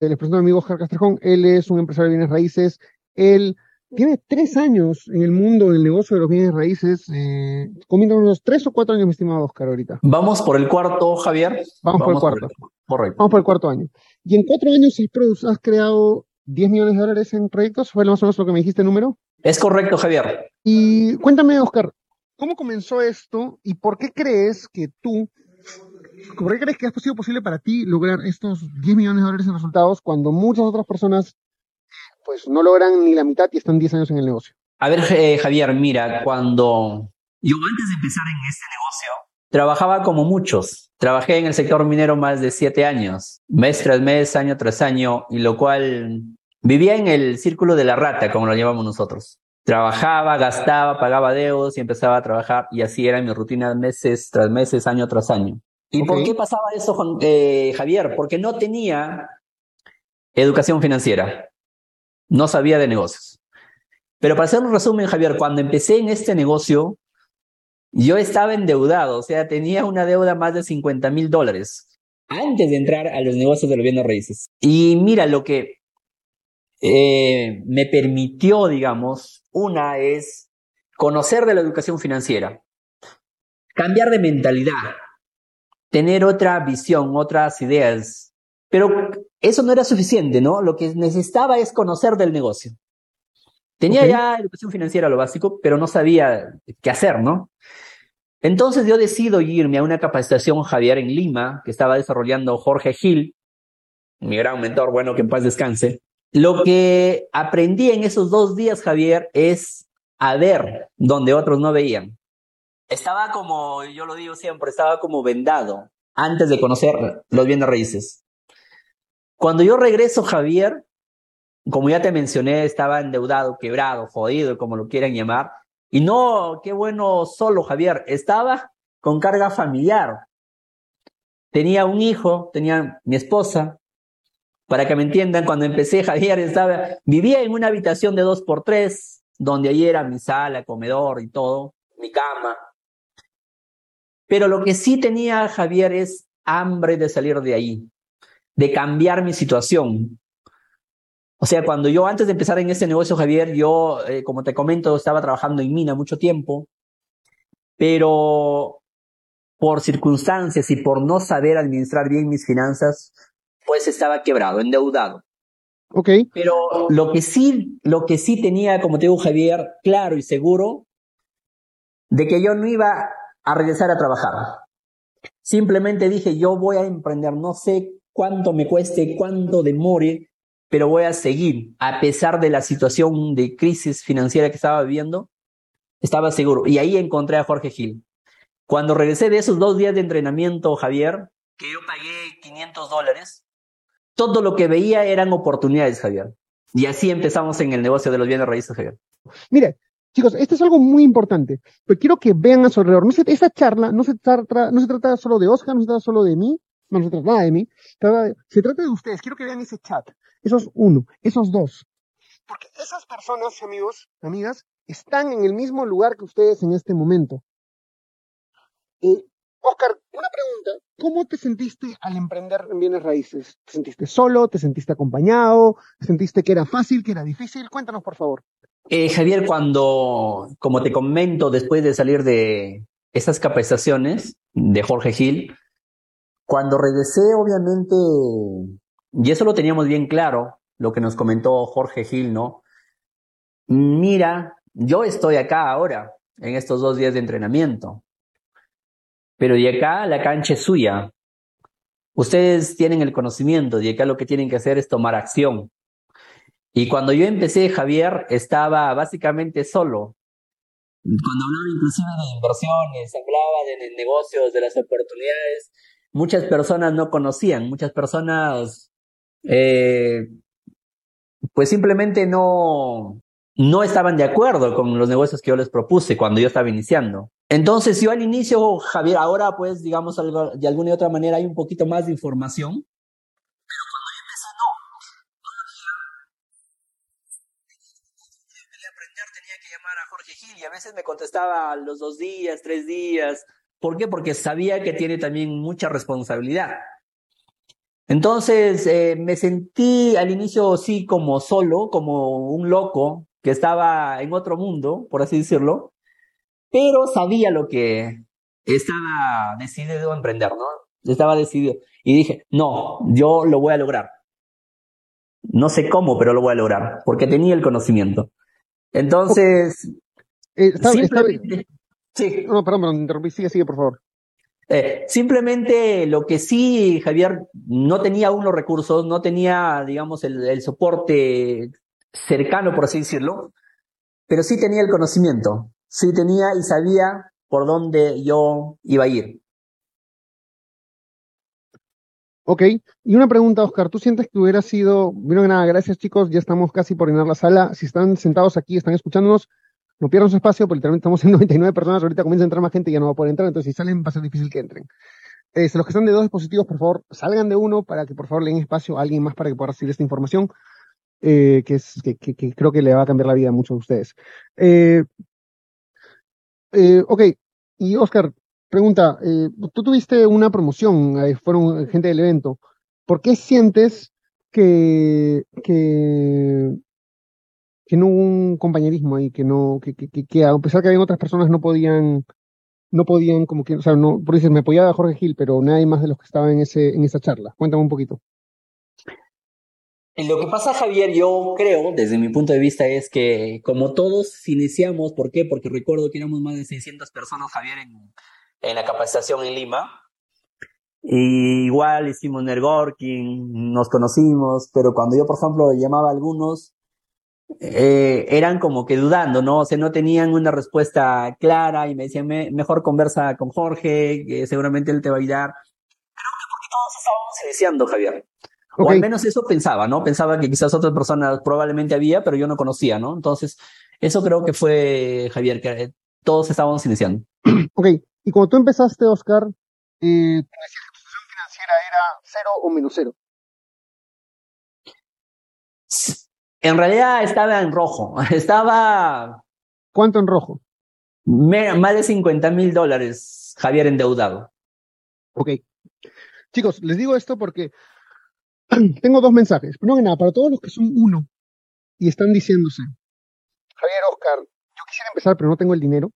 les presento a mi amigo Oscar Castrejón. Él es un empresario de bienes raíces. Él tiene tres años en el mundo del negocio de los bienes raíces. Eh, comienza unos tres o cuatro años, mi estimado Oscar, ahorita. Vamos por el cuarto, Javier. Vamos, por el cuarto. correcto. Vamos por el cuarto año. Y en cuatro años has, has creado 10 millones de dólares en proyectos. ¿Fue más o menos lo que me dijiste, número? Es correcto, Javier. Y cuéntame, Oscar, ¿cómo comenzó esto y por qué crees que tú, por crees que ha sido posible para ti lograr estos 10 millones de dólares en resultados cuando muchas otras personas pues no logran ni la mitad y están 10 años en el negocio? A ver, eh, Javier, mira, cuando yo antes de empezar en este negocio, trabajaba como muchos. Trabajé en el sector minero más de siete años, mes tras mes, año tras año, y lo cual vivía en el círculo de la rata, como lo llamamos nosotros. Trabajaba, gastaba, pagaba deudas y empezaba a trabajar, y así era mi rutina meses tras meses, año tras año. ¿Y por qué pasaba eso, Juan- eh, Javier? Porque no tenía educación financiera. No sabía de negocios. Pero para hacer un resumen, Javier, cuando empecé en este negocio, yo estaba endeudado, o sea, tenía una deuda más de 50 mil dólares antes de entrar a los negocios de los bienes raíces. Y mira, lo que eh, me permitió, digamos, una es conocer de la educación financiera, cambiar de mentalidad, tener otra visión, otras ideas. Pero eso no era suficiente, ¿no? Lo que necesitaba es conocer del negocio. Tenía ya educación financiera, lo básico, pero no sabía qué hacer, ¿no? Entonces yo decido irme a una capacitación, Javier, en Lima, que estaba desarrollando Jorge Gil, mi gran mentor, bueno, que en paz descanse. Lo que aprendí en esos dos días, Javier, es a ver donde otros no veían. Estaba como, yo lo digo siempre, estaba como vendado antes de conocer los bienes raíces. Cuando yo regreso, Javier, como ya te mencioné, estaba endeudado, quebrado, jodido, como lo quieran llamar. Y no, qué bueno solo, Javier, estaba con carga familiar. Tenía un hijo, tenía mi esposa. Para que me entiendan, cuando empecé, Javier estaba, vivía en una habitación de dos por tres, donde ahí era mi sala, comedor y todo, mi cama. Pero lo que sí tenía, Javier, es hambre de salir de ahí, de cambiar mi situación. O sea, cuando yo antes de empezar en este negocio, Javier, yo, eh, como te comento, estaba trabajando en mina mucho tiempo, pero por circunstancias y por no saber administrar bien mis finanzas, pues estaba quebrado, endeudado. Ok, Pero lo que sí, lo que sí tenía, como te digo, Javier, claro y seguro, de que yo no iba a regresar a trabajar. Simplemente dije, yo voy a emprender, no sé cuánto me cueste, cuánto demore, pero voy a seguir, a pesar de la situación de crisis financiera que estaba viviendo, estaba seguro. Y ahí encontré a Jorge Gil. Cuando regresé de esos dos días de entrenamiento, Javier, que yo pagué 500 dólares, todo lo que veía eran oportunidades, Javier. Y así empezamos en el negocio de los bienes raíces, Javier. mire, chicos, esto es algo muy importante, pero quiero que vean a su alrededor. No se, esa charla no se, trata, solo de Oscar, no se trata solo de mí, no, se trata de mí, se trata de, se trata de ustedes. Quiero que vean ese chat, esos uno, esos dos. Porque esas personas, amigos, amigas, están en el mismo lugar que ustedes en este momento. Eh, Oscar, una pregunta. ¿Cómo te sentiste al emprender en bienes raíces? ¿Te sentiste solo? ¿Te sentiste acompañado? ¿Te sentiste que era fácil, que era difícil? Cuéntanos, por favor. Eh, Javier, cuando, como te comento, después de salir de esas capacitaciones de Jorge Gil, cuando regresé, obviamente, y eso lo teníamos bien claro, lo que nos comentó Jorge Gil, ¿no? Mira, yo estoy acá ahora, en estos dos días de entrenamiento, pero de acá la cancha es suya. Ustedes tienen el conocimiento, de acá lo que tienen que hacer es tomar acción. Y cuando yo empecé, Javier, estaba básicamente solo. Cuando hablaba inclusive de inversiones, hablaba de, negocios, de las oportunidades, muchas personas no conocían, muchas personas eh, pues simplemente no, no estaban de acuerdo con los negocios que yo les propuse cuando yo estaba iniciando. Entonces, yo al inicio, Javier, ahora pues, digamos, de alguna y otra manera hay un poquito más de información. A veces me contestaba los dos días, tres días. ¿Por qué? Porque sabía que tiene también mucha responsabilidad. Entonces eh, me sentí al inicio sí como solo, como un loco que estaba en otro mundo, por así decirlo, pero sabía lo que estaba decidido a emprender, ¿no? Estaba decidido. Y dije, no, yo lo voy a lograr. No sé cómo, pero lo voy a lograr, porque tenía el conocimiento. Entonces, eh, Sí. No, perdón, perdón, interrumpí. Sigue, sigue, por favor. Eh, simplemente lo que sí, Javier, no tenía aún los recursos, no tenía, digamos, el, soporte cercano, por así decirlo, pero sí tenía el conocimiento, sí tenía y sabía por dónde yo iba a ir. Ok, y una pregunta, Oscar, ¿tú sientes que hubiera sido, bueno, nada, gracias chicos, ya estamos casi por llenar la sala, si están sentados aquí, están escuchándonos, no pierdan su espacio, porque literalmente estamos en 99 personas, ahorita comienza a entrar más gente y ya no va a poder entrar, entonces si salen va a ser difícil que entren. Eh, los que están de dos dispositivos, por favor, salgan de uno para que por favor le den espacio a alguien más para que pueda recibir esta información, eh, que, es, que, creo que le va a cambiar la vida a muchos de ustedes. Eh, eh, ok, y Oscar, pregunta, eh, tú tuviste una promoción, fueron gente del evento, ¿por qué sientes que, que, que no hubo un compañerismo ahí, que no, que, que, que, a pesar que había otras personas no podían, no podían como que, o sea, no, por eso me apoyaba Jorge Gil, pero nadie más de los que estaban en ese, en esa charla. Cuéntame un poquito. Lo que pasa, Javier, yo creo, desde mi punto de vista, es que como todos iniciamos, ¿por qué? Porque recuerdo que éramos más de 600 personas, Javier, en, en la capacitación en Lima. Y igual hicimos networking, nos conocimos, pero cuando yo, por ejemplo, llamaba a algunos, eh, eran como que dudando, ¿no? O sea, no tenían una respuesta clara y me decían, mejor conversa con Jorge, que seguramente él te va a ayudar. Creo que porque todos estábamos iniciando, Javier. O al menos eso pensaba, ¿no? Pensaba que quizás otras personas probablemente había, pero yo no conocía, ¿no? Entonces, eso creo que fue, Javier, que todos estábamos iniciando. Ok, y cuando tú empezaste, Oscar, eh, ¿tú decías que tu financiera era cero o menos cero? En realidad estaba en rojo. Estaba. ¿Cuánto en rojo? más de 50 mil dólares, Javier, endeudado. Ok. Chicos, les digo esto porque tengo dos mensajes. Primero que nada, para todos los que son uno y están diciéndose, Javier, Oscar, yo quisiera empezar, pero no tengo el dinero.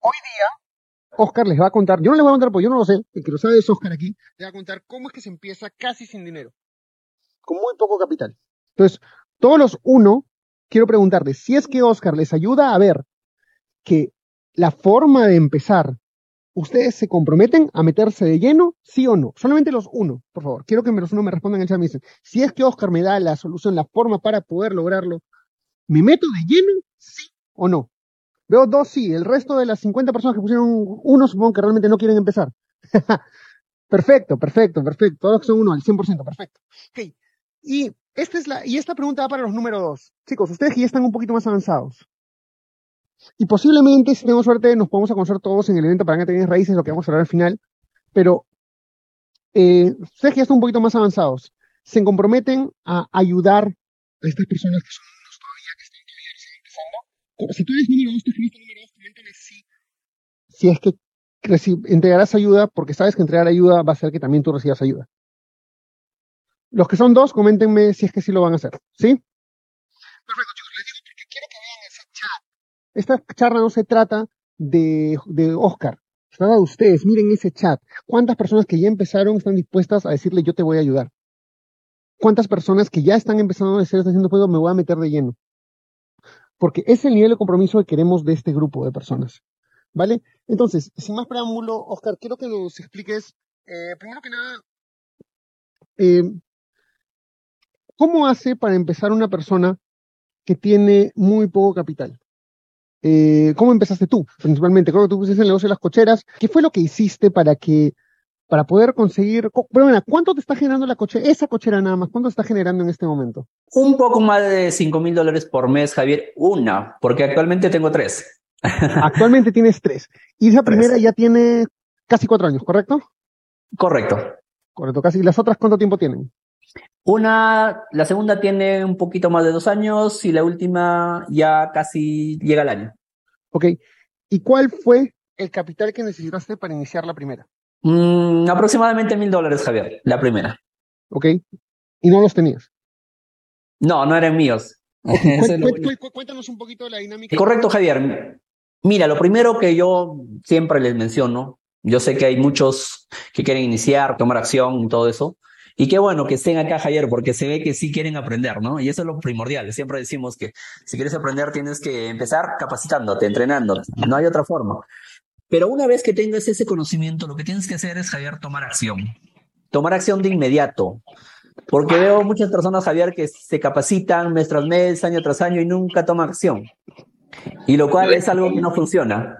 Hoy día, Oscar les va a contar, yo no les voy a contar porque yo no lo sé, el que lo sabe es Oscar aquí, les va a contar cómo es que se empieza casi sin dinero con muy poco capital. Entonces, todos los uno, quiero preguntarles, si es que Oscar les ayuda a ver que la forma de empezar, ustedes se comprometen a meterse de lleno, sí o no. Solamente los uno, por favor. Quiero que los uno me respondan en el chat me dicen, si es que Oscar me da la solución, la forma para poder lograrlo, ¿me meto de lleno, sí o no? Veo dos sí, el resto de las 50 personas que pusieron uno supongo que realmente no quieren empezar. perfecto, perfecto, perfecto. Todos son uno, al 100%, perfecto. Ok, y esta es la, y esta pregunta va para los número dos. Chicos, ustedes ya están un poquito más avanzados. Y posiblemente, si tenemos suerte, nos podemos conocer todos en el evento para que tengan raíces, lo que vamos a hablar al final. Pero eh, ustedes ya están un poquito más avanzados, se comprometen a ayudar a estas personas que son unos todavía, que están todavía empezando. Si tú eres número dos, tú escribiste número dos, coméntame si, si es que entregarás ayuda, porque sabes que entregar ayuda va a hacer que también tú recibas ayuda. Los que son dos, coméntenme si es que sí lo van a hacer. ¿Sí? Perfecto, chicos. Les digo porque quiero que vean ese chat. Esta charla no se trata de, de Oscar. Se trata de ustedes. Miren ese chat. ¿Cuántas personas que ya empezaron están dispuestas a decirle yo te voy a ayudar? ¿Cuántas personas que ya están empezando a decir, están haciendo fuego, me voy a meter de lleno? Porque es el nivel de compromiso que queremos de este grupo de personas. ¿Vale? Entonces, sin más preámbulo, Oscar, quiero que nos expliques, eh, primero que nada, eh, ¿Cómo hace para empezar una persona que tiene muy poco capital? Eh, ¿Cómo empezaste tú, principalmente? Creo que tú pusiste el negocio de las cocheras. ¿Qué fue lo que hiciste para que, para poder conseguir, pero bueno, ¿cuánto te está generando la cochera, esa cochera nada más? ¿Cuánto está generando en este momento? Un poco más de 5 mil dólares por mes, Javier. Una, porque actualmente tengo tres. Actualmente tienes tres. Y esa primera ya tiene casi cuatro años, ¿correcto? Correcto. Correcto, casi. ¿Y las otras cuánto tiempo tienen? Una, la segunda tiene un poquito más de dos años y la última ya casi llega al año. Ok. ¿Y cuál fue el capital que necesitaste para iniciar la primera? Mm, aproximadamente mil dólares, Javier, la primera. Ok. ¿Y no los tenías? No, no eran míos. Cuéntanos un poquito de la dinámica. Correcto, Javier. Mira, lo primero que yo siempre les menciono, yo sé que hay muchos que quieren iniciar, tomar acción y todo eso, y qué bueno que estén acá, Javier, porque se ve que sí quieren aprender, ¿no? Y eso es lo primordial. Siempre decimos que si quieres aprender tienes que empezar capacitándote, entrenándote. No hay otra forma. Pero una vez que tengas ese conocimiento, lo que tienes que hacer es, Javier, tomar acción. Tomar acción de inmediato. Porque veo muchas personas, Javier, que se capacitan mes tras mes, año tras año y nunca toman acción. Y lo cual es algo que no funciona.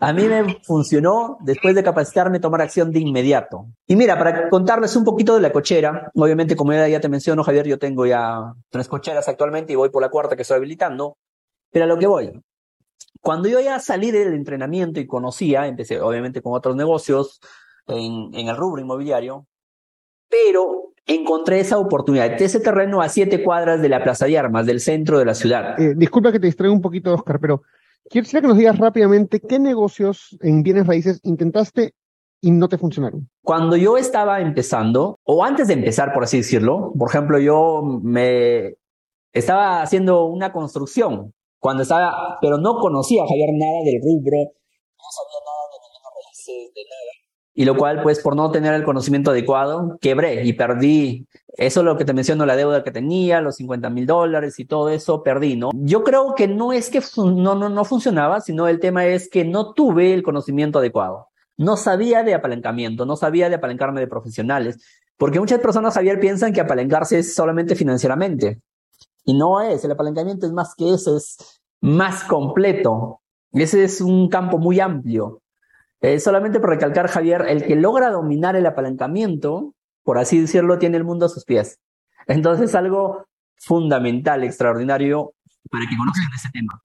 A mí me funcionó después de capacitarme tomar acción de inmediato. Y mira, para contarles un poquito de la cochera, obviamente como ya te menciono, Javier, yo tengo ya tres cocheras actualmente y voy por la cuarta que estoy habilitando. Pero a lo que voy. Cuando yo ya salí del entrenamiento y conocía, empecé obviamente con otros negocios en, el rubro inmobiliario, pero encontré esa oportunidad, ese terreno a siete cuadras de la Plaza de Armas, del centro de la ciudad. Eh, disculpa que te distraiga un poquito, Oscar, pero quisiera que nos digas rápidamente qué negocios en bienes raíces intentaste y no te funcionaron. Cuando yo estaba empezando, o antes de empezar, por así decirlo, por ejemplo, yo me estaba haciendo una construcción, cuando estaba, pero no conocía, Javier, nada del rubro, no sabía nada de bienes raíces, de nada y lo cual, pues, por no tener el conocimiento adecuado, quebré y perdí. Eso es lo que te menciono, la deuda que tenía, los 50 mil dólares y todo eso, perdí, ¿no? Yo creo que no es que no, no, no funcionaba, sino el tema es que no tuve el conocimiento adecuado. No sabía de apalancamiento, no sabía de apalancarme de profesionales, porque muchas personas, Javier, piensan que apalancarse es solamente financieramente. Y no es, el apalancamiento es más que eso, es más completo. Ese es un campo muy amplio. Eh, solamente por recalcar, Javier, el que logra dominar el apalancamiento, por así decirlo, tiene el mundo a sus pies. Entonces, algo fundamental, extraordinario, para que conozcan ese tema.